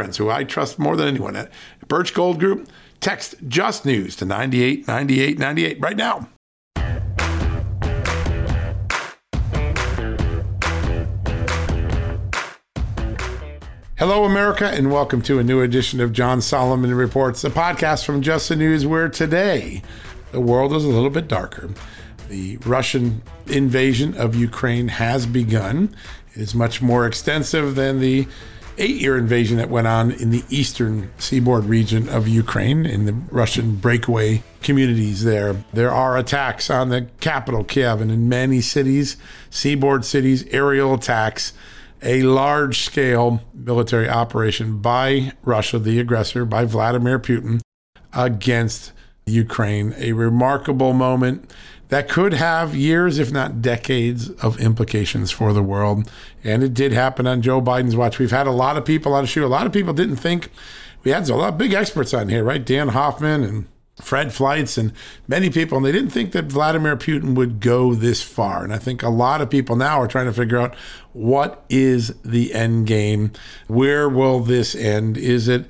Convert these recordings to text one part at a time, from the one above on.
friends who I trust more than anyone at Birch Gold Group. Text Just News to 989898 right now. Hello, America, and welcome to a new edition of John Solomon Reports, a podcast from Just the News, where today the world is a little bit darker. The Russian invasion of Ukraine has begun. It is much more extensive than the eight year invasion that went on in the eastern seaboard region of Ukraine, in the Russian breakaway communities there. There are attacks on the capital, Kiev, and in many cities, seaboard cities, aerial attacks. A large scale military operation by Russia, the aggressor, by Vladimir Putin, against Ukraine. A remarkable moment that could have years, if not decades, of implications for the world. And it did happen on Joe Biden's watch. We've had a lot of people on the show. A lot of people didn't think we had a lot of big experts on here, right? Dan Hoffman and Fred Fleitz and many people, and they didn't think that Vladimir Putin would go this far. And I think a lot of people now are trying to figure out what is the end game? Where will this end? Is it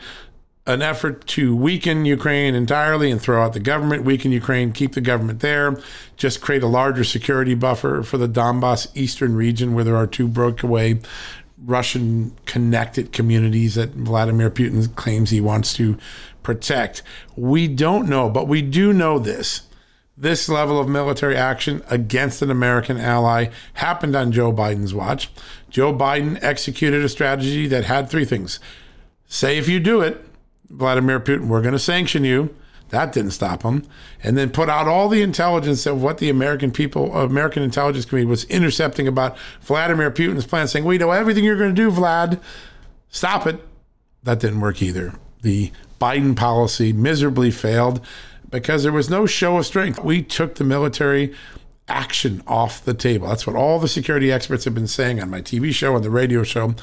an effort to weaken Ukraine entirely and throw out the government, weaken Ukraine, keep the government there, just create a larger security buffer for the Donbass eastern region where there are two breakaway Russian connected communities that Vladimir Putin claims he wants to protect. We don't know, but we do know this. This level of military action against an American ally happened on Joe Biden's watch. Joe Biden executed a strategy that had three things say if you do it, Vladimir Putin, we're going to sanction you. That didn't stop him. And then put out all the intelligence of what the American people, American intelligence community was intercepting about Vladimir Putin's plan, saying, we know everything you're going to do, Vlad. Stop it. That didn't work either. The Biden policy miserably failed because there was no show of strength. We took the military action off the table. That's what all the security experts have been saying on my TV show and the radio show.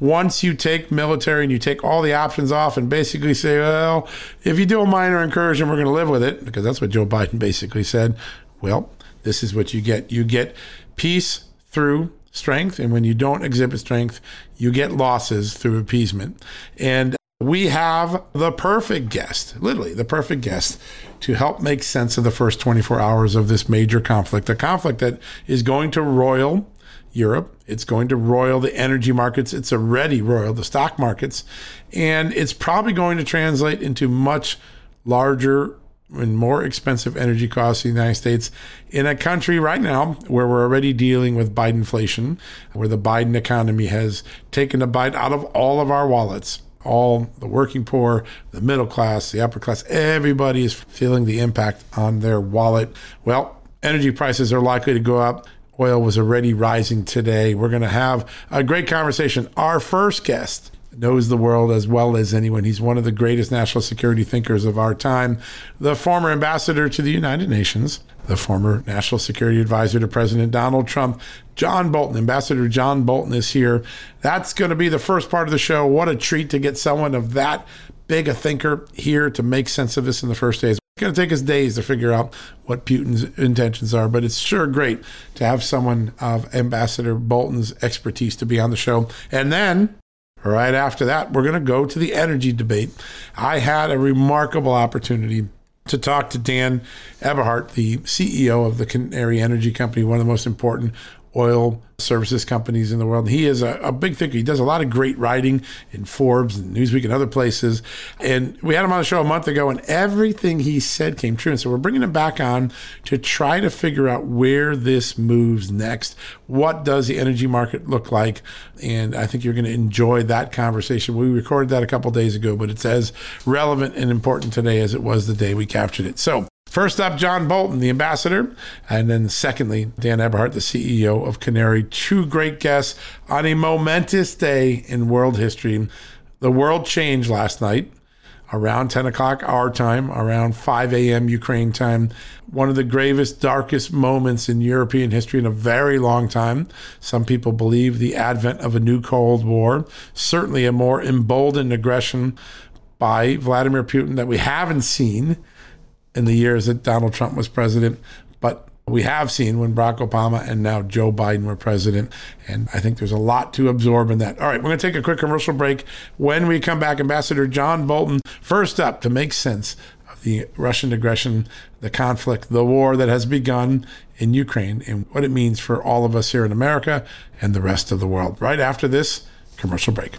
Once you take military and you take all the options off and basically say, well, if you do a minor incursion, we're going to live with it, because that's what Joe Biden basically said. Well, this is what you get. You get peace through strength. And when you don't exhibit strength, you get losses through appeasement. And we have the perfect guest, literally the perfect guest, to help make sense of the first 24 hours of this major conflict, a conflict that is going to royal Europe. It's going to royal the energy markets. It's already royal the stock markets. And it's probably going to translate into much larger and more expensive energy costs in the United States in a country right now where we're already dealing with Biden inflation, where the Biden economy has taken a bite out of all of our wallets all the working poor, the middle class, the upper class, everybody is feeling the impact on their wallet. Well, energy prices are likely to go up. Oil was already rising today. We're going to have a great conversation. Our first guest knows the world as well as anyone. He's one of the greatest national security thinkers of our time, the former ambassador to the United Nations, the former national security advisor to President Donald Trump, John Bolton. Ambassador John Bolton is here. That's going to be the first part of the show. What a treat to get someone of that big a thinker here to make sense of this in the first days. It's going to take us days to figure out what Putin's intentions are, but it's sure great to have someone of Ambassador Bolton's expertise to be on the show. And then right after that, we're going to go to the energy debate. I had a remarkable opportunity to talk to Dan Eberhart, the CEO of the Canary Energy Company, one of the most important oil services companies in the world. He is a, a, big thinker. He does a lot of great writing in Forbes and Newsweek and other places. And we had him on the show a month ago, and everything he said came true. And so we're bringing him back on to try to figure out where this moves next. What does the energy market look like? And I think you're going to enjoy that conversation. We recorded that a couple days ago, but it's as relevant and important today as it was the day we captured it. So First up, John Bolton, the ambassador. And then secondly, Dan Eberhart, the CEO of Canary. Two great guests on a momentous day in world history. The world changed last night around 10 o'clock our time, around 5 a.m. Ukraine time. One of the gravest, darkest moments in European history in a very long time. Some people believe the advent of a new Cold War, certainly a more emboldened aggression by Vladimir Putin that we haven't seen in the years that Donald Trump was president, but we have seen when Barack Obama and now Joe Biden were president. And I think there's a lot to absorb in that. All right, we're going to take a quick commercial break. When we come back, Ambassador John Bolton, first up to make sense of the Russian aggression, the conflict, the war that has begun in Ukraine, and what it means for all of us here in America and the rest of the world. Right after this commercial break.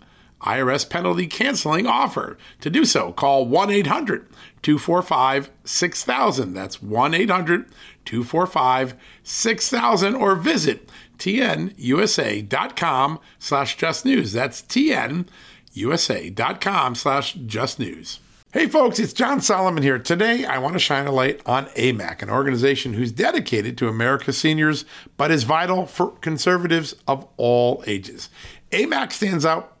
IRS penalty canceling offer. To do so, call 1 800 245 6000. That's 1 800 245 6000 or visit tnusa.com slash just news. That's tnusa.com slash just news. Hey folks, it's John Solomon here. Today I want to shine a light on AMAC, an organization who's dedicated to America's seniors, but is vital for conservatives of all ages. AMAC stands out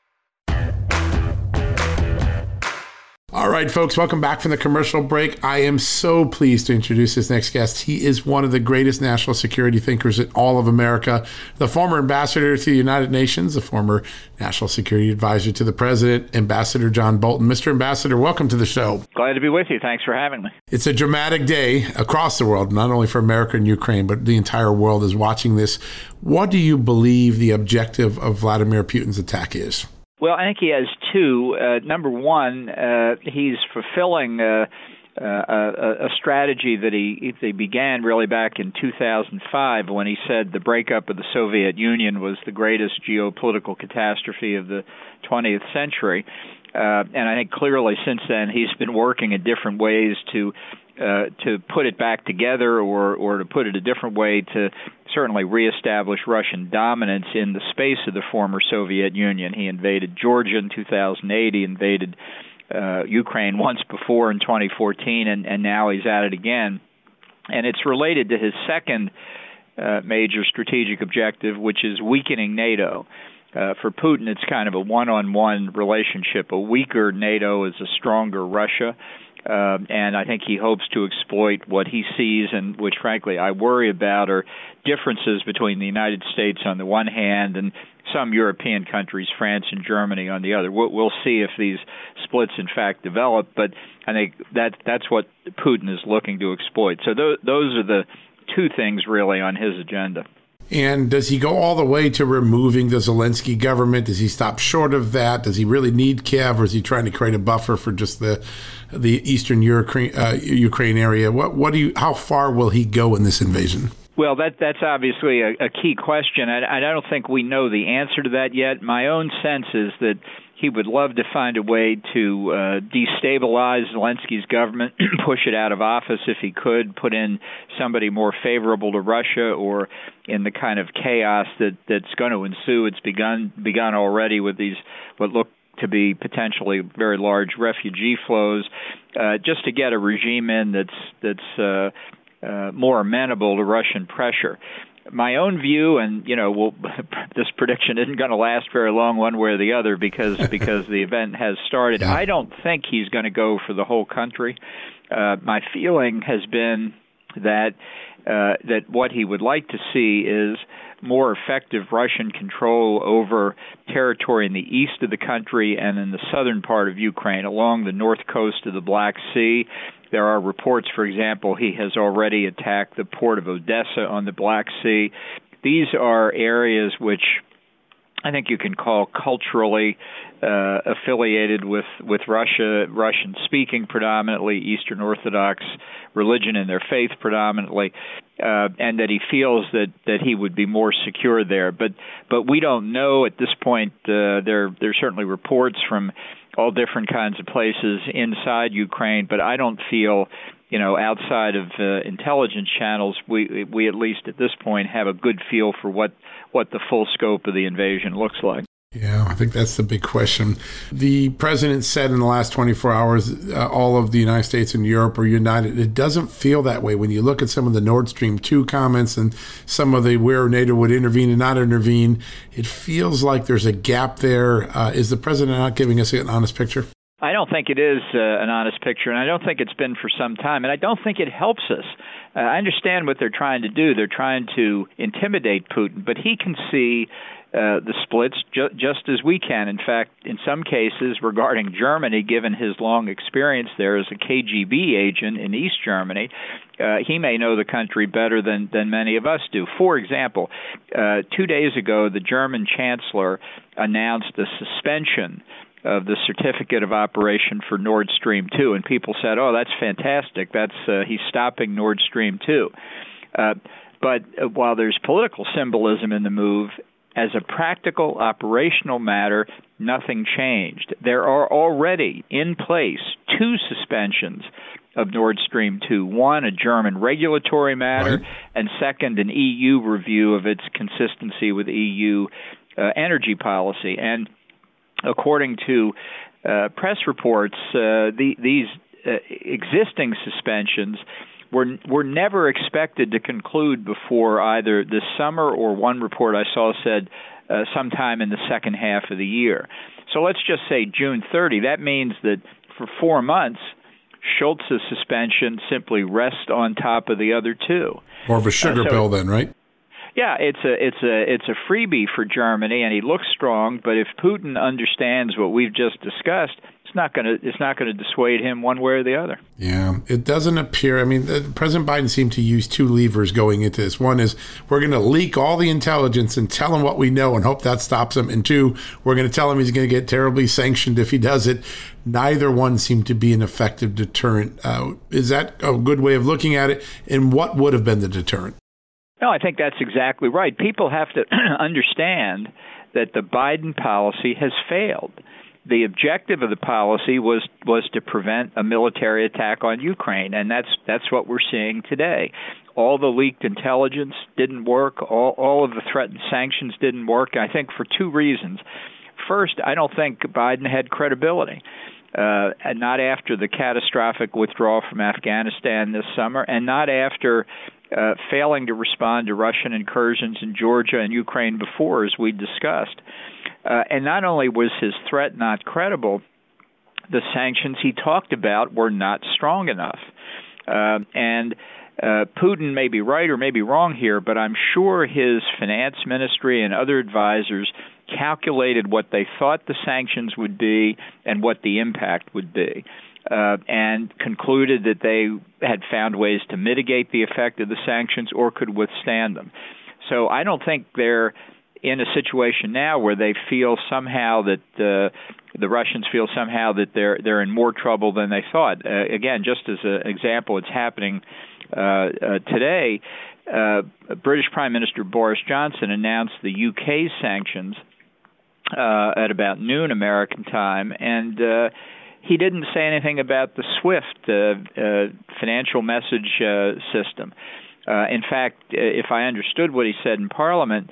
All right, folks, welcome back from the commercial break. I am so pleased to introduce this next guest. He is one of the greatest national security thinkers in all of America, the former ambassador to the United Nations, the former national security advisor to the president, Ambassador John Bolton. Mr. Ambassador, welcome to the show. Glad to be with you. Thanks for having me. It's a dramatic day across the world, not only for America and Ukraine, but the entire world is watching this. What do you believe the objective of Vladimir Putin's attack is? Well, I think he has two. Uh, number one, uh, he's fulfilling uh, uh, a, a strategy that he he began really back in 2005 when he said the breakup of the Soviet Union was the greatest geopolitical catastrophe of the 20th century. Uh, and I think clearly since then he's been working in different ways to uh, to put it back together, or or to put it a different way, to certainly reestablish Russian dominance in the space of the former Soviet Union. He invaded Georgia in 2008. He invaded uh, Ukraine once before in 2014, and, and now he's at it again. And it's related to his second uh, major strategic objective, which is weakening NATO. Uh, for Putin, it's kind of a one on one relationship. A weaker NATO is a stronger Russia. Uh, and I think he hopes to exploit what he sees, and which, frankly, I worry about, are differences between the United States on the one hand and some European countries, France and Germany, on the other. We'll, we'll see if these splits, in fact, develop. But I think that that's what Putin is looking to exploit. So th- those are the two things really on his agenda. And does he go all the way to removing the Zelensky government? Does he stop short of that? Does he really need Kiev, or is he trying to create a buffer for just the the eastern Ukraine, uh, Ukraine area? What what do you? How far will he go in this invasion? Well, that that's obviously a, a key question. I, I don't think we know the answer to that yet. My own sense is that he would love to find a way to uh, destabilize Zelensky's government, push it out of office if he could, put in somebody more favorable to Russia, or in the kind of chaos that that's going to ensue. It's begun begun already with these what look to be potentially very large refugee flows, uh, just to get a regime in that's that's uh, uh, more amenable to Russian pressure my own view, and you know, we'll, this prediction isn't going to last very long, one way or the other, because because the event has started. Yeah. I don't think he's going to go for the whole country. Uh, my feeling has been that uh, that what he would like to see is more effective Russian control over territory in the east of the country and in the southern part of Ukraine, along the north coast of the Black Sea, there are reports, for example, he has already attacked the port of Odessa on the Black Sea. These are areas which I think you can call culturally uh, affiliated with with Russia, Russian speaking predominantly, Eastern Orthodox religion and their faith predominantly, uh, and that he feels that that he would be more secure there. But but we don't know at this point. Uh, there are certainly reports from all different kinds of places inside Ukraine, but I don't feel, you know, outside of uh, intelligence channels, we we at least at this point have a good feel for what what the full scope of the invasion looks like. Yeah, I think that's the big question. The president said in the last 24 hours, uh, all of the United States and Europe are united. It doesn't feel that way when you look at some of the Nord Stream 2 comments and some of the where NATO would intervene and not intervene. It feels like there's a gap there. Uh, is the president not giving us an honest picture? I don't think it is uh, an honest picture, and I don't think it's been for some time, and I don't think it helps us. Uh, I understand what they're trying to do. They're trying to intimidate Putin, but he can see uh, the splits ju- just as we can. In fact, in some cases regarding Germany, given his long experience there as a KGB agent in East Germany, uh, he may know the country better than, than many of us do. For example, uh, two days ago, the German chancellor announced the suspension of the certificate of operation for Nord Stream 2 and people said, "Oh, that's fantastic. That's uh, he's stopping Nord Stream 2." Uh, but uh, while there's political symbolism in the move, as a practical operational matter, nothing changed. There are already in place two suspensions of Nord Stream 2. One, a German regulatory matter, right. and second, an EU review of its consistency with EU uh, energy policy. And according to uh, press reports, uh, the, these uh, existing suspensions were were never expected to conclude before either this summer or one report I saw said uh, sometime in the second half of the year. So let's just say June 30. That means that for four months, Scholz's suspension simply rests on top of the other two. More of a sugar uh, so, pill, then, right? Yeah, it's a it's a it's a freebie for Germany, and he looks strong. But if Putin understands what we've just discussed, it's not going to it's not going to dissuade him one way or the other. Yeah, it doesn't appear. I mean, President Biden seemed to use two levers going into this. One is we're going to leak all the intelligence and tell him what we know and hope that stops him. And two, we're going to tell him he's going to get terribly sanctioned if he does it. Neither one seemed to be an effective deterrent. Uh, is that a good way of looking at it? And what would have been the deterrent? No, I think that's exactly right. People have to understand that the Biden policy has failed the objective of the policy was was to prevent a military attack on Ukraine, and that's that's what we're seeing today. All the leaked intelligence didn't work. All all of the threatened sanctions didn't work. I think for two reasons. First, I don't think Biden had credibility. Uh, not after the catastrophic withdrawal from Afghanistan this summer, and not after uh, failing to respond to Russian incursions in Georgia and Ukraine before, as we discussed. Uh, and not only was his threat not credible, the sanctions he talked about were not strong enough. Uh, and uh, Putin may be right or may be wrong here, but I'm sure his finance ministry and other advisors calculated what they thought the sanctions would be and what the impact would be. Uh, and concluded that they had found ways to mitigate the effect of the sanctions or could withstand them. So I don't think they're in a situation now where they feel somehow that uh, the Russians feel somehow that they're they're in more trouble than they thought. Uh, again, just as an example, it's happening uh, uh, today. Uh, British Prime Minister Boris Johnson announced the UK sanctions uh, at about noon American time, and uh, he didn't say anything about the SWIFT uh, uh, financial message uh, system. Uh, in fact, if I understood what he said in Parliament,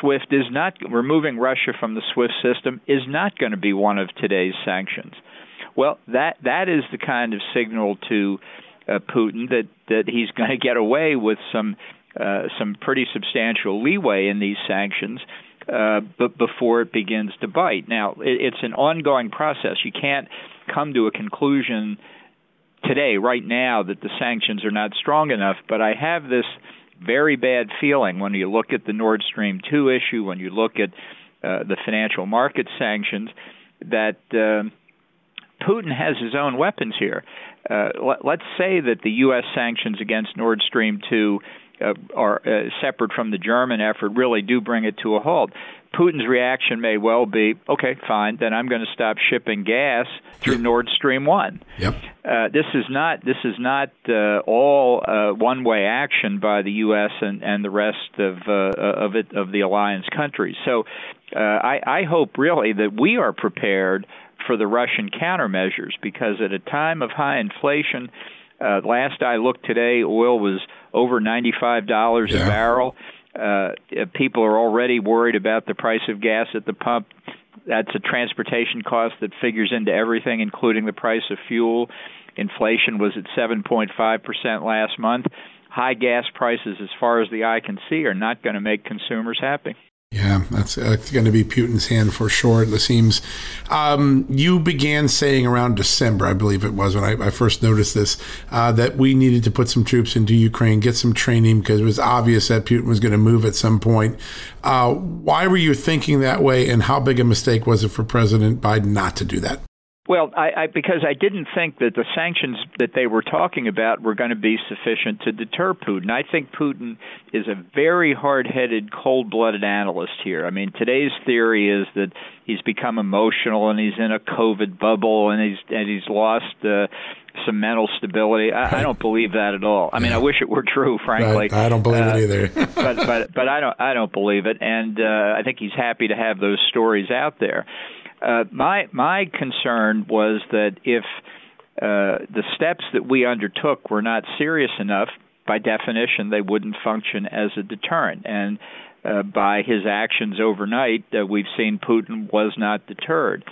SWIFT is not removing Russia from the SWIFT system is not going to be one of today's sanctions. Well, that that is the kind of signal to uh, Putin that that he's going to get away with some uh, some pretty substantial leeway in these sanctions, uh, but before it begins to bite. Now, it, it's an ongoing process. You can't come to a conclusion today, right now, that the sanctions are not strong enough. But I have this very bad feeling when you look at the Nord Stream 2 issue, when you look at uh, the financial market sanctions, that uh, Putin has his own weapons here. Uh, let, us say that the U.S. sanctions against Nord Stream 2 uh, are uh, separate from the German effort really do bring it to a halt. Putin's reaction may well be, okay, fine, then I'm going to stop shipping gas through. Nord Stream One. Yep. Uh, this is not this is not uh, all uh, one-way action by the U.S. and, and the rest of uh, of it of the alliance countries. So, uh, I, I hope really that we are prepared for the Russian countermeasures because at a time of high inflation. Uh, last I looked today, oil was over ninety-five dollars yeah. a barrel. Uh, people are already worried about the price of gas at the pump. That's a transportation cost that figures into everything, including the price of fuel. Inflation was at 7.5% last month. High gas prices, as far as the eye can see, are not going to make consumers happy. Yeah, that's, that's going to be Putin's hand for sure. It seems. Um, you began saying around December, I believe it was when I, I first noticed this, uh, that we needed to put some troops into Ukraine, get some training because it was obvious that Putin was going to move at some point. Uh, why were you thinking that way, and how big a mistake was it for President Biden not to do that? Well, I, I because I didn't think that the sanctions that they were talking about were going to be sufficient to deter Putin. I think Putin is a very hard-headed, cold-blooded analyst here. I mean, today's theory is that he's become emotional and he's in a COVID bubble and he's and he's lost uh, some mental stability. I, I don't believe that at all. I mean, I wish it were true, frankly. I, I don't believe uh, it either. but but but I don't I don't believe it, and uh, I think he's happy to have those stories out there. Uh, my my concern was that if uh, the steps that we undertook were not serious enough, by definition, they wouldn't function as a deterrent. And uh, by his actions overnight, uh, we've seen Putin was not deterred.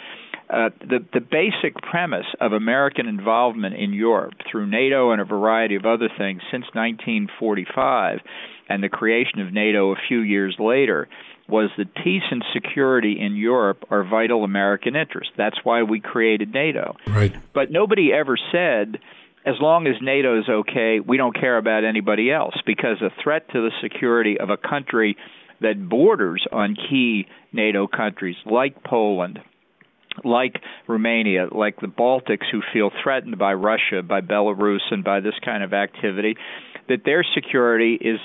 Uh, the the basic premise of American involvement in Europe through NATO and a variety of other things since 1945, and the creation of NATO a few years later, was that peace and security in Europe are vital American interests. That's why we created NATO. Right. But nobody ever said as long as NATO is okay, we don't care about anybody else because a threat to the security of a country that borders on key NATO countries like Poland, like Romania, like the Baltics, who feel threatened by Russia, by Belarus, and by this kind of activity, that their security is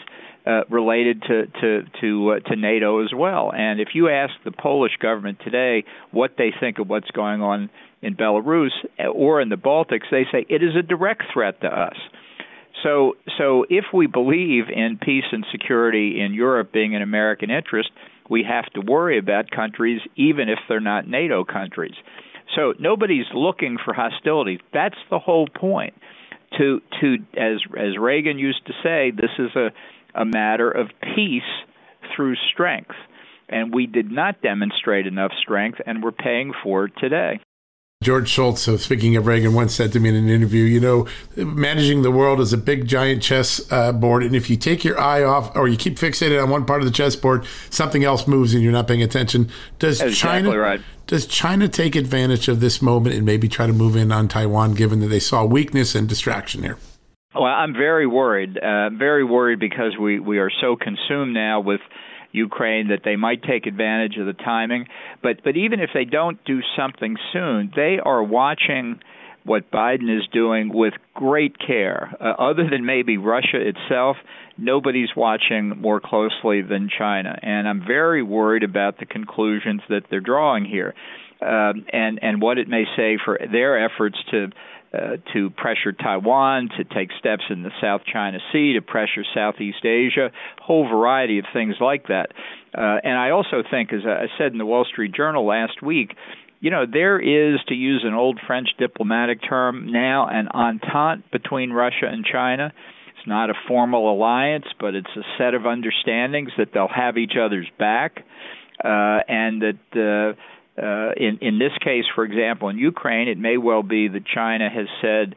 uh, related to to to uh, to NATO as well. And if you ask the Polish government today what they think of what's going on in Belarus or in the Baltics, they say it is a direct threat to us. So so if we believe in peace and security in Europe being an American interest, we have to worry about countries even if they're not NATO countries. So nobody's looking for hostility. That's the whole point. To to as as Reagan used to say, this is a a matter of peace through strength. And we did not demonstrate enough strength, and we're paying for it today. George Shultz, so speaking of Reagan, once said to me in an interview, you know, managing the world is a big giant chess uh, board, and if you take your eye off or you keep fixated on one part of the chessboard, something else moves and you're not paying attention. Does That's China exactly right. does China take advantage of this moment and maybe try to move in on Taiwan, given that they saw weakness and distraction here? Well, I'm very worried. Uh, very worried because we we are so consumed now with Ukraine that they might take advantage of the timing. But but even if they don't do something soon, they are watching what Biden is doing with great care. Uh, other than maybe Russia itself, nobody's watching more closely than China, and I'm very worried about the conclusions that they're drawing here, um, and and what it may say for their efforts to uh, to pressure Taiwan, to take steps in the South China Sea, to pressure Southeast Asia, a whole variety of things like that. Uh, and I also think, as I said in the Wall Street Journal last week, you know, there is, to use an old French diplomatic term, now an entente between Russia and China. It's not a formal alliance, but it's a set of understandings that they'll have each other's back, uh, and that. Uh, in in this case, for example, in Ukraine, it may well be that China has said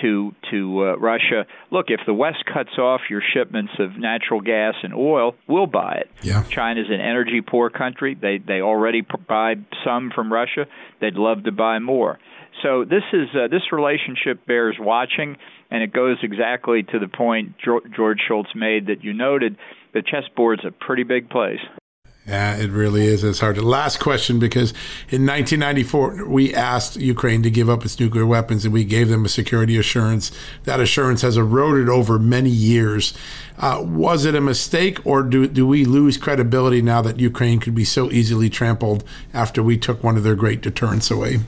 to to uh, Russia, look, if the West cuts off your shipments of natural gas and oil, we'll buy it. Yeah. China's an energy poor country. They they already buy some from Russia. They'd love to buy more. So this is uh, this relationship bears watching, and it goes exactly to the point George Shultz made that you noted. The chessboard's a pretty big place. Yeah, it really is. It's hard. To last question because in 1994 we asked Ukraine to give up its nuclear weapons and we gave them a security assurance. That assurance has eroded over many years. Uh, was it a mistake, or do do we lose credibility now that Ukraine could be so easily trampled after we took one of their great deterrents away?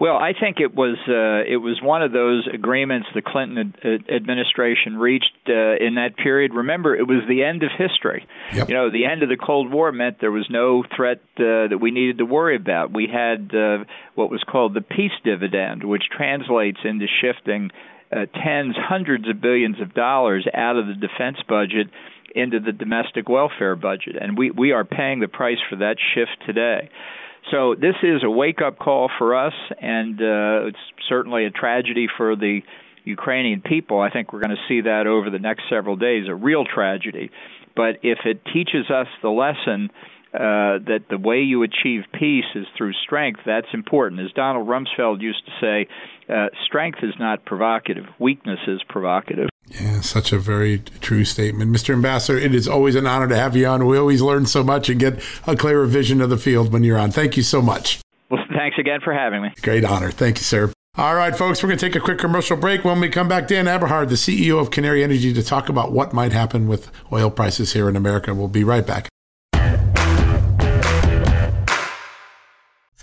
Well, I think it was uh, it was one of those agreements the Clinton ad- administration reached uh, in that period. Remember, it was the end of history. Yep. You know, the end of the Cold War meant there was no threat uh, that we needed to worry about. We had uh, what was called the peace dividend, which translates into shifting uh, tens, hundreds of billions of dollars out of the defense budget into the domestic welfare budget, and we we are paying the price for that shift today. So this is a wake up call for us, and uh, it's certainly a tragedy for the Ukrainian people. I think we're going to see that over the next several days, a real tragedy. But if it teaches us the lesson uh, that the way you achieve peace is through strength, that's important. As Donald Rumsfeld used to say, uh, strength is not provocative, weakness is provocative. Yeah, such a very true statement. Mr. Ambassador, it is always an honor to have you on. We always learn so much and get a clearer vision of the field when you're on. Thank you so much. Well, thanks again for having me. Great honor. Thank you, sir. All right, folks, we're going to take a quick commercial break. When we come back, Dan Eberhart, the CEO of Canary Energy, to talk about what might happen with oil prices here in America. We'll be right back.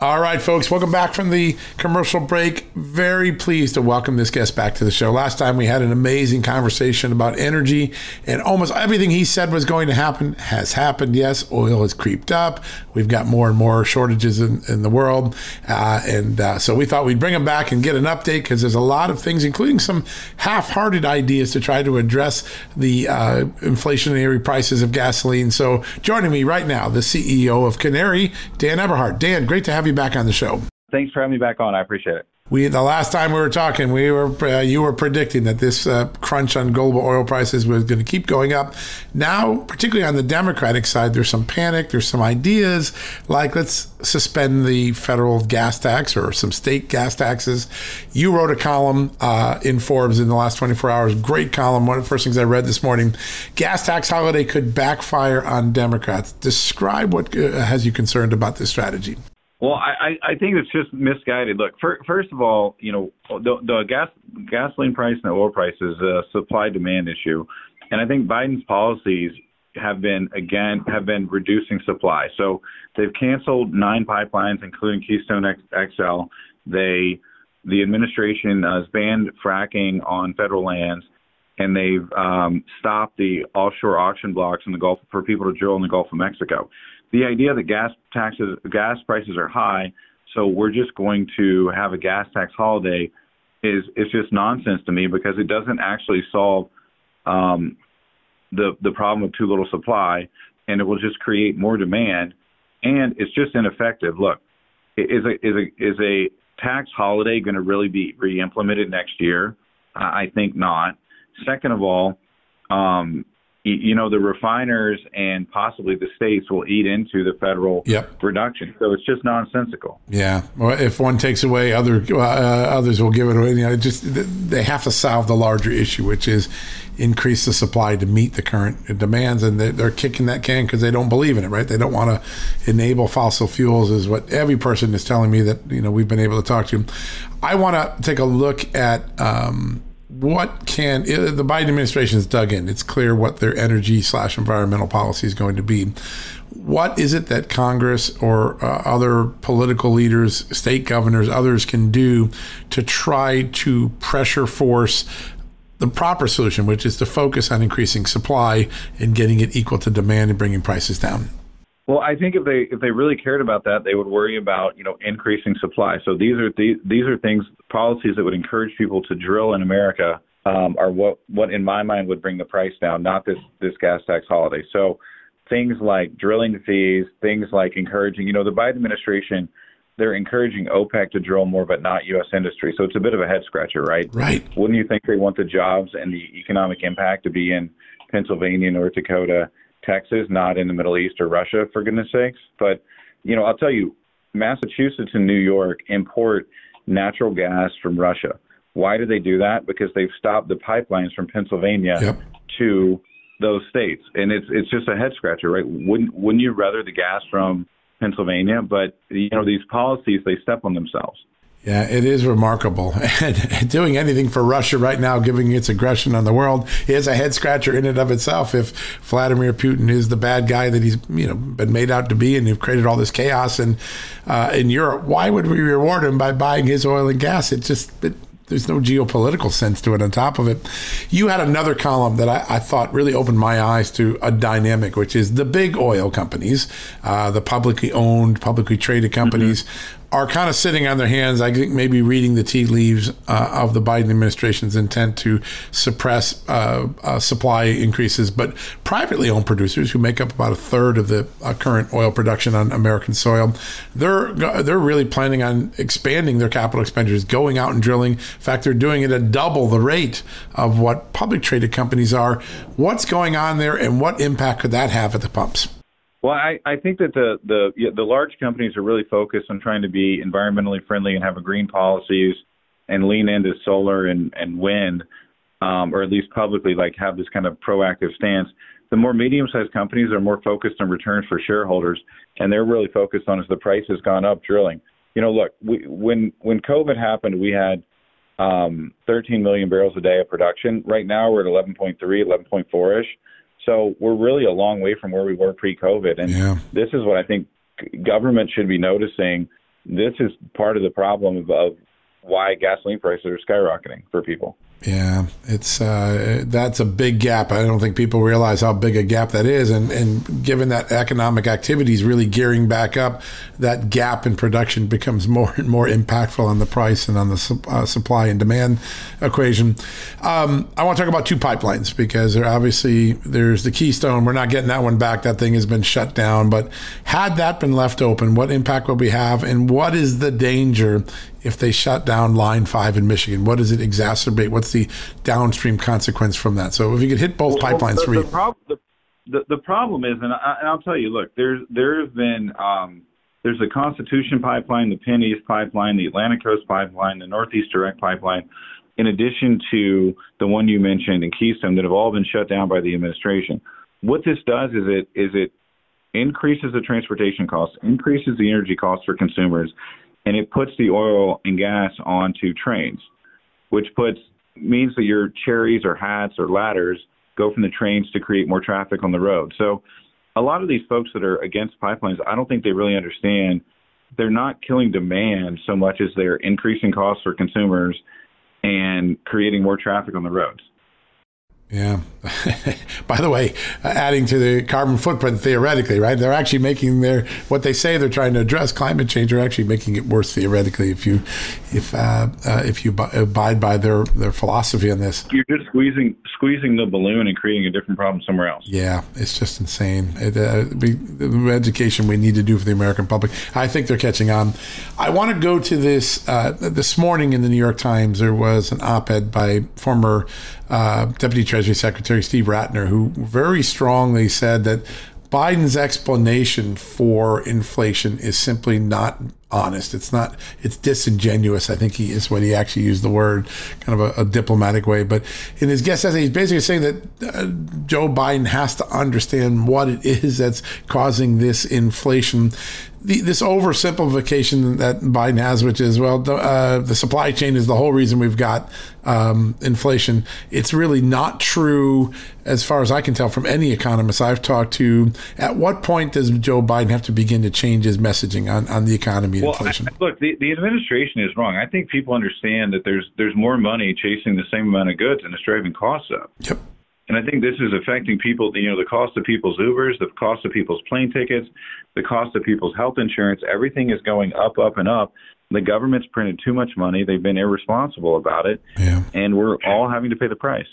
All right, folks, welcome back from the commercial break. Very pleased to welcome this guest back to the show. Last time we had an amazing conversation about energy, and almost everything he said was going to happen has happened. Yes, oil has creeped up. We've got more and more shortages in, in the world. Uh, and uh, so we thought we'd bring him back and get an update because there's a lot of things, including some half hearted ideas to try to address the uh, inflationary prices of gasoline. So joining me right now, the CEO of Canary, Dan Eberhart. Dan, great to have you you back on the show. Thanks for having me back on. I appreciate it. We the last time we were talking, we were uh, you were predicting that this uh, crunch on global oil prices was going to keep going up. Now, particularly on the Democratic side, there's some panic. There's some ideas like let's suspend the federal gas tax or some state gas taxes. You wrote a column uh, in Forbes in the last 24 hours. Great column. One of the first things I read this morning. Gas tax holiday could backfire on Democrats. Describe what uh, has you concerned about this strategy. Well, I, I think it's just misguided. Look, for, first of all, you know, the, the gas gasoline price and the oil price is a supply demand issue, and I think Biden's policies have been again have been reducing supply. So they've canceled nine pipelines, including Keystone XL. They the administration has banned fracking on federal lands, and they've um, stopped the offshore auction blocks in the Gulf for people to drill in the Gulf of Mexico the idea that gas taxes, gas prices are high, so we're just going to have a gas tax holiday is is just nonsense to me because it doesn't actually solve um, the the problem of too little supply, and it will just create more demand, and it's just ineffective. Look, is a is a is a tax holiday going to really be re-implemented next year? I think not. Second of all, um, you know the refiners and possibly the states will eat into the federal yep. production. So it's just nonsensical. Yeah. Well, if one takes away, other uh, others will give it away. You know, just they have to solve the larger issue, which is increase the supply to meet the current demands, and they're, they're kicking that can because they don't believe in it. Right? They don't want to enable fossil fuels, is what every person is telling me that you know we've been able to talk to. I want to take a look at. Um, what can the Biden administration has dug in? It's clear what their energy slash environmental policy is going to be. What is it that Congress or uh, other political leaders, state governors, others can do to try to pressure force the proper solution, which is to focus on increasing supply and getting it equal to demand and bringing prices down? Well, I think if they if they really cared about that, they would worry about you know increasing supply. So these are these these are things policies that would encourage people to drill in America um, are what what in my mind would bring the price down, not this this gas tax holiday. So things like drilling fees, things like encouraging you know the Biden administration they're encouraging OPEC to drill more, but not U.S. industry. So it's a bit of a head scratcher, right? Right. Wouldn't you think they want the jobs and the economic impact to be in Pennsylvania, North Dakota, Texas, not in the Middle East or Russia, for goodness sakes. But, you know, I'll tell you, Massachusetts and New York import natural gas from Russia. Why do they do that? Because they've stopped the pipelines from Pennsylvania yep. to those states, and it's it's just a head scratcher, right? Wouldn't wouldn't you rather the gas from Pennsylvania? But you know these policies they step on themselves. Yeah, it is remarkable. And doing anything for Russia right now, giving its aggression on the world, is a head scratcher in and of itself. If Vladimir Putin is the bad guy that he's you know been made out to be, and you've created all this chaos in uh, in Europe, why would we reward him by buying his oil and gas? It just it there's no geopolitical sense to it. On top of it, you had another column that I, I thought really opened my eyes to a dynamic, which is the big oil companies, uh, the publicly owned, publicly traded companies. Are kind of sitting on their hands. I think maybe reading the tea leaves uh, of the Biden administration's intent to suppress uh, uh, supply increases. But privately owned producers, who make up about a third of the uh, current oil production on American soil, they're they're really planning on expanding their capital expenditures, going out and drilling. In fact, they're doing it at double the rate of what public traded companies are. What's going on there, and what impact could that have at the pumps? Well, I, I think that the the the large companies are really focused on trying to be environmentally friendly and have a green policies and lean into solar and and wind, um, or at least publicly like have this kind of proactive stance. The more medium-sized companies are more focused on returns for shareholders, and they're really focused on as the price has gone up, drilling. You know, look, we, when when COVID happened, we had um, 13 million barrels a day of production. Right now, we're at 11.3, 11.4 ish. So we're really a long way from where we were pre-COVID, and yeah. this is what I think government should be noticing. This is part of the problem of, of why gasoline prices are skyrocketing for people. Yeah, it's uh, that's a big gap. I don't think people realize how big a gap that is, and and given that economic activity is really gearing back up, that gap in production becomes more and more impactful on the price and on the su- uh, supply and demand equation. Um, I want to talk about two pipelines because there obviously there's the Keystone. We're not getting that one back. That thing has been shut down. But had that been left open, what impact would we have, and what is the danger if they shut down Line 5 in Michigan? What does it exacerbate? What's the downstream consequence from that? So if you could hit both well, pipelines the, the, prob- the, the, the, problem is, and, I, and I'll tell you, look, there's there have been um, there's the Constitution pipeline, the PennEast pipeline, the Atlantic Coast pipeline, the Northeast Direct pipeline, in addition to the one you mentioned in Keystone that have all been shut down by the administration. What this does is it is it increases the transportation costs, increases the energy costs for consumers, and it puts the oil and gas onto trains, which puts means that your cherries or hats or ladders go from the trains to create more traffic on the road. So a lot of these folks that are against pipelines, I don't think they really understand they're not killing demand so much as they're increasing costs for consumers and creating more traffic on the roads. Yeah. By the way, adding to the carbon footprint theoretically, right? They're actually making their what they say they're trying to address climate change. They're actually making it worse theoretically if you if uh, uh, if you abide by their their philosophy on this. You're just squeezing squeezing the balloon and creating a different problem somewhere else. Yeah, it's just insane. It, uh, the education we need to do for the American public. I think they're catching on. I want to go to this uh, this morning in the New York Times. There was an op-ed by former uh, Deputy Treasury Secretary Steve Ratner, who very strongly said that Biden's explanation for inflation is simply not honest. It's not. It's disingenuous. I think he is what he actually used the word, kind of a, a diplomatic way. But in his guest essay, he's basically saying that uh, Joe Biden has to understand what it is that's causing this inflation the, this oversimplification that Biden has, which is well, the, uh, the supply chain is the whole reason we've got um, inflation. It's really not true, as far as I can tell from any economist I've talked to. At what point does Joe Biden have to begin to change his messaging on, on the economy and well, inflation? I, look, the, the administration is wrong. I think people understand that there's there's more money chasing the same amount of goods and it's driving costs up. Yep. And I think this is affecting people, you know, the cost of people's Ubers, the cost of people's plane tickets, the cost of people's health insurance. Everything is going up, up, and up. The government's printed too much money. They've been irresponsible about it. Yeah. And we're all having to pay the price.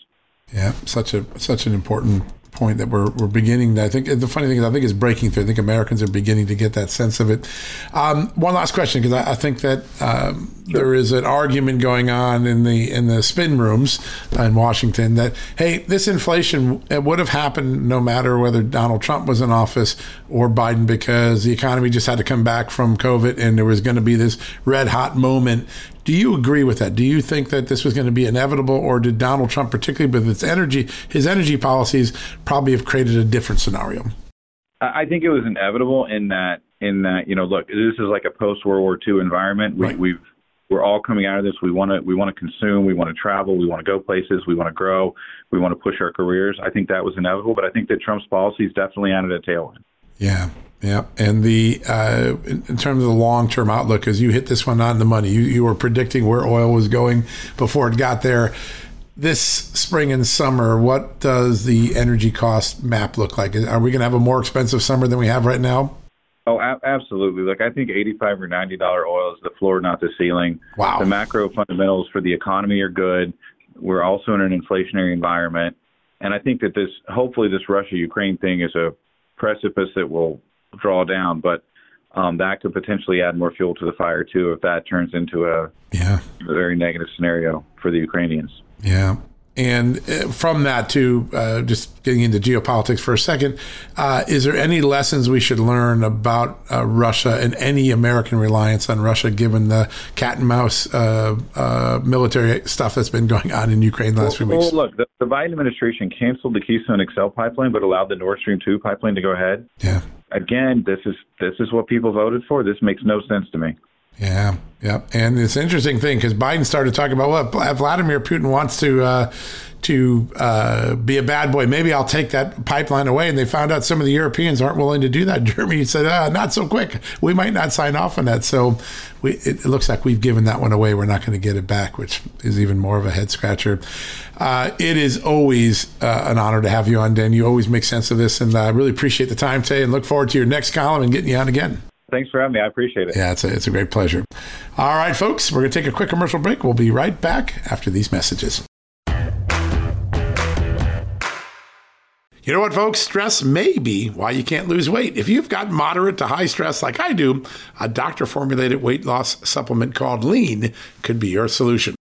Yeah, such a such an important point that we're, we're beginning. I think the funny thing is, I think it's breaking through. I think Americans are beginning to get that sense of it. Um, one last question, because I, I, think that um, sure. there is an argument going on in the in the spin rooms in Washington that hey, this inflation it would have happened no matter whether Donald Trump was in office or Biden, because the economy just had to come back from COVID, and there was going to be this red hot moment do you agree with that? Do you think that this was going to be inevitable, or did Donald Trump, particularly with its energy, his energy policies, probably have created a different scenario? I think it was inevitable in that in that you know look this is like a post World War II environment. We, right. We've we're all coming out of this. We want to we want to consume. We want to travel. We want to go places. We want to grow. We want to push our careers. I think that was inevitable, but I think that Trump's policies definitely added a tailwind. Yeah. Yeah, and the uh, in, in, terms of the long term outlook, as you hit this one on the money, you, you were predicting where oil was going before it got there. This spring and summer, what does the energy cost map look like? Are we going to have a more expensive summer than we have right now? Oh, a- absolutely. Look, I think eighty-five or ninety dollar oil is the floor, not the ceiling. Wow. The macro fundamentals for the economy are good. We're also in an inflationary environment, and I think that this, hopefully, this Russia-Ukraine thing is a precipice that will draw down, but um, that could potentially add more fuel to the fire too if that turns into a, yeah. a very negative scenario for the Ukrainians. Yeah. And uh, from that, to uh, just getting into geopolitics for a second, uh, is there any lessons we should learn about uh, Russia and any American reliance on Russia, given the cat and mouse uh, uh, military stuff that's been going on in Ukraine the last well, few weeks? Well, look, the, the Biden administration canceled the Keystone XL pipeline, but allowed the Nord Stream 2 pipeline to go ahead. Yeah. Again, this is this is what people voted for. This makes no sense to me. Yeah, yeah, and it's an interesting thing because Biden started talking about well, if Vladimir Putin wants to uh, to uh, be a bad boy, maybe I'll take that pipeline away. And they found out some of the Europeans aren't willing to do that. Germany said, ah, not so quick. We might not sign off on that. So we, it, it, looks like we've given that one away. We're not going to get it back, which is even more of a head scratcher. Uh, it is always uh, an honor to have you on, Dan. You always make sense of this, and I really appreciate the time today. And look forward to your next column and getting you on again. Thanks for having me. I appreciate it. Yeah, it's a, it's a great pleasure. All right, folks, we're going to take a quick commercial break. We'll be right back after these messages. You know what, folks? Stress may be why you can't lose weight. If you've got moderate to high stress like I do, a doctor formulated weight loss supplement called Lean could be your solution.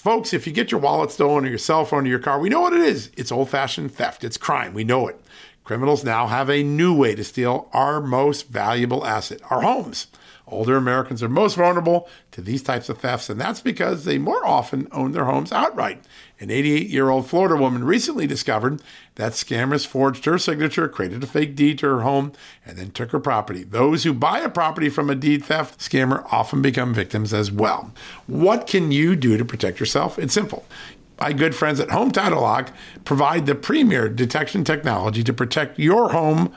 Folks, if you get your wallet stolen or your cell phone or your car, we know what it is. It's old fashioned theft, it's crime. We know it. Criminals now have a new way to steal our most valuable asset, our homes. Older Americans are most vulnerable to these types of thefts, and that's because they more often own their homes outright. An 88 year old Florida woman recently discovered that scammers forged her signature, created a fake deed to her home, and then took her property. Those who buy a property from a deed theft scammer often become victims as well. What can you do to protect yourself? It's simple. My good friends at Home Title Lock provide the premier detection technology to protect your home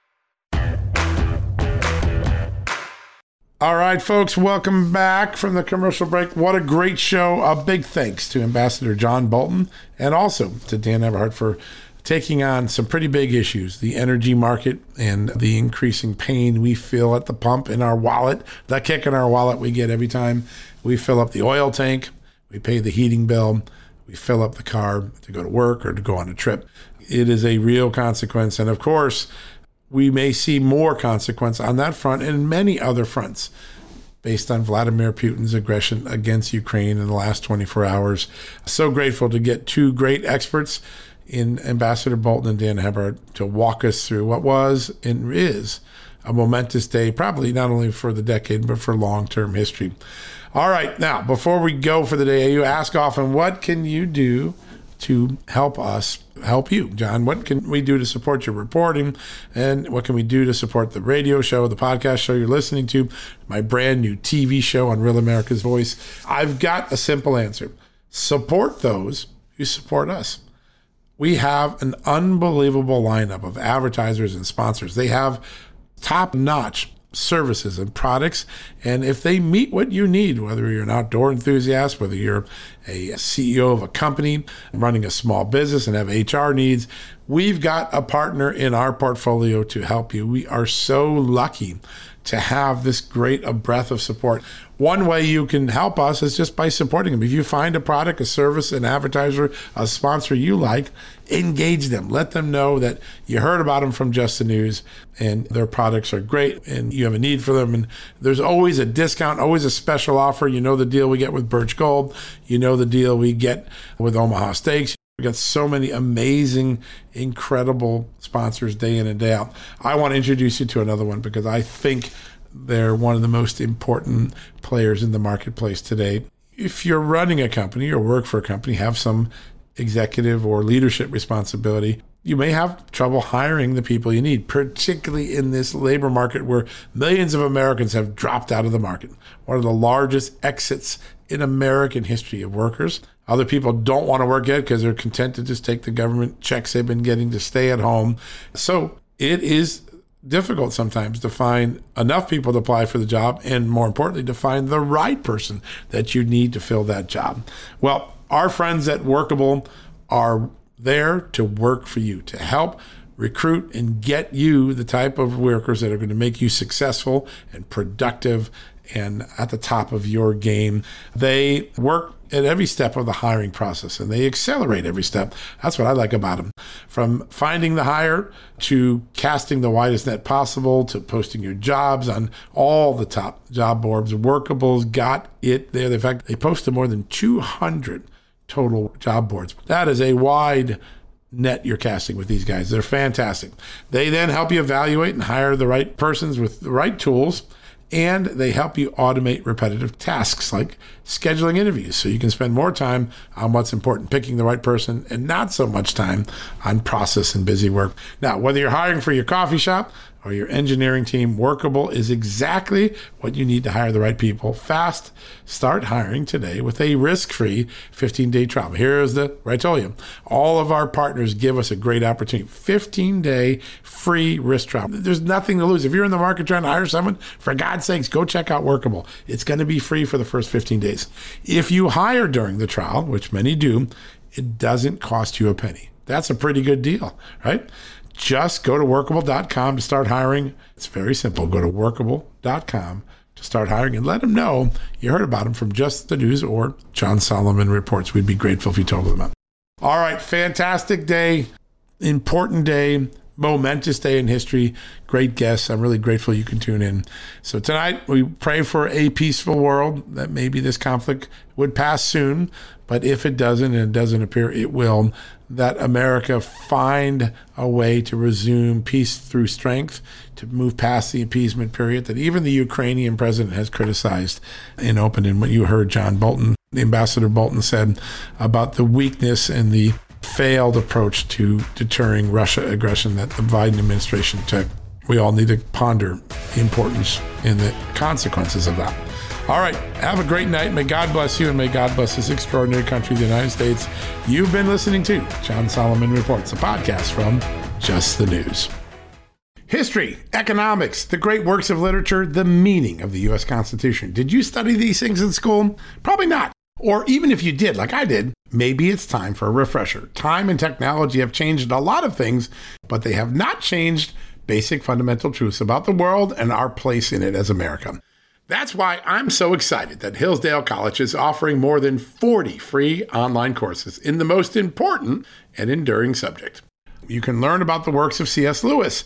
All right, folks, welcome back from the commercial break. What a great show. A big thanks to Ambassador John Bolton and also to Dan Eberhart for taking on some pretty big issues the energy market and the increasing pain we feel at the pump in our wallet, the kick in our wallet we get every time we fill up the oil tank, we pay the heating bill, we fill up the car to go to work or to go on a trip. It is a real consequence. And of course, we may see more consequence on that front and many other fronts based on Vladimir Putin's aggression against Ukraine in the last 24 hours. So grateful to get two great experts in Ambassador Bolton and Dan Eberhart to walk us through what was and is a momentous day, probably not only for the decade, but for long term history. All right, now, before we go for the day, you ask often, what can you do to help us help you? John, what can we do to support your reporting? And what can we do to support the radio show, the podcast show you're listening to, my brand new TV show on Real America's Voice? I've got a simple answer support those who support us. We have an unbelievable lineup of advertisers and sponsors. They have top notch services and products. And if they meet what you need, whether you're an outdoor enthusiast, whether you're a CEO of a company running a small business and have HR needs, we've got a partner in our portfolio to help you. We are so lucky to have this great a breadth of support. One way you can help us is just by supporting them. If you find a product, a service, an advertiser, a sponsor you like, engage them. Let them know that you heard about them from Just the News and their products are great and you have a need for them. And there's always a discount, always a special offer. You know the deal we get with Birch Gold, you know the deal we get with Omaha Steaks. We got so many amazing, incredible sponsors day in and day out. I want to introduce you to another one because I think they're one of the most important players in the marketplace today. If you're running a company or work for a company, have some executive or leadership responsibility, you may have trouble hiring the people you need, particularly in this labor market where millions of Americans have dropped out of the market. One of the largest exits in American history of workers. Other people don't want to work yet because they're content to just take the government checks they've been getting to stay at home. So it is difficult sometimes to find enough people to apply for the job and more importantly to find the right person that you need to fill that job. Well, our friends at Workable are there to work for you, to help recruit and get you the type of workers that are going to make you successful and productive and at the top of your game. They work at every step of the hiring process and they accelerate every step. That's what I like about them. From finding the hire to casting the widest net possible to posting your jobs on all the top job boards, Workable's got it there. In fact, they posted more than 200 total job boards. That is a wide net you're casting with these guys. They're fantastic. They then help you evaluate and hire the right persons with the right tools and they help you automate repetitive tasks like scheduling interviews so you can spend more time on what's important, picking the right person, and not so much time on process and busy work. Now, whether you're hiring for your coffee shop, or your engineering team, Workable is exactly what you need to hire the right people fast. Start hiring today with a risk free 15 day trial. Here's the, I told you, all of our partners give us a great opportunity 15 day free risk trial. There's nothing to lose. If you're in the market trying to hire someone, for God's sakes, go check out Workable. It's going to be free for the first 15 days. If you hire during the trial, which many do, it doesn't cost you a penny. That's a pretty good deal, right? Just go to workable.com to start hiring. It's very simple. Go to workable.com to start hiring and let them know you heard about them from Just the News or John Solomon Reports. We'd be grateful if you told them about. All right, fantastic day, important day, momentous day in history. Great guests. I'm really grateful you can tune in. So tonight we pray for a peaceful world that maybe this conflict would pass soon, but if it doesn't and it doesn't appear it will, that America find a way to resume peace through strength, to move past the appeasement period that even the Ukrainian president has criticized in open. And what you heard John Bolton, the Ambassador Bolton, said about the weakness and the failed approach to deterring Russia aggression that the Biden administration took. We all need to ponder the importance and the consequences of that. All right. Have a great night. May God bless you and may God bless this extraordinary country, the United States. You've been listening to John Solomon Reports, a podcast from Just the News. History, economics, the great works of literature, the meaning of the U.S. Constitution. Did you study these things in school? Probably not. Or even if you did, like I did, maybe it's time for a refresher. Time and technology have changed a lot of things, but they have not changed basic fundamental truths about the world and our place in it as America. That's why I'm so excited that Hillsdale College is offering more than 40 free online courses in the most important and enduring subject. You can learn about the works of C.S. Lewis,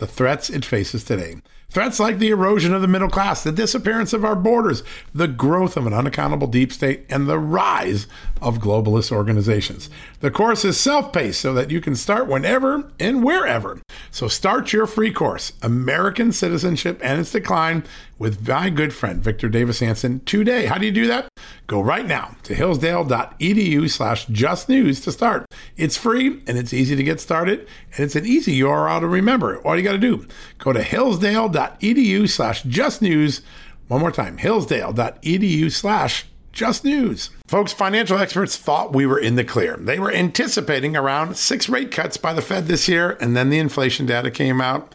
the threats it faces today. Threats like the erosion of the middle class, the disappearance of our borders, the growth of an unaccountable deep state, and the rise of globalist organizations. The course is self paced so that you can start whenever and wherever. So start your free course, American Citizenship and Its Decline, with my good friend Victor Davis Hanson today. How do you do that? Go right now to hillsdale.edu slash justnews to start. It's free and it's easy to get started, and it's an easy URL to remember. All you got to do, go to hillsdale.edu slash justnews. One more time, hillsdale.edu slash just news. Folks, financial experts thought we were in the clear. They were anticipating around six rate cuts by the Fed this year, and then the inflation data came out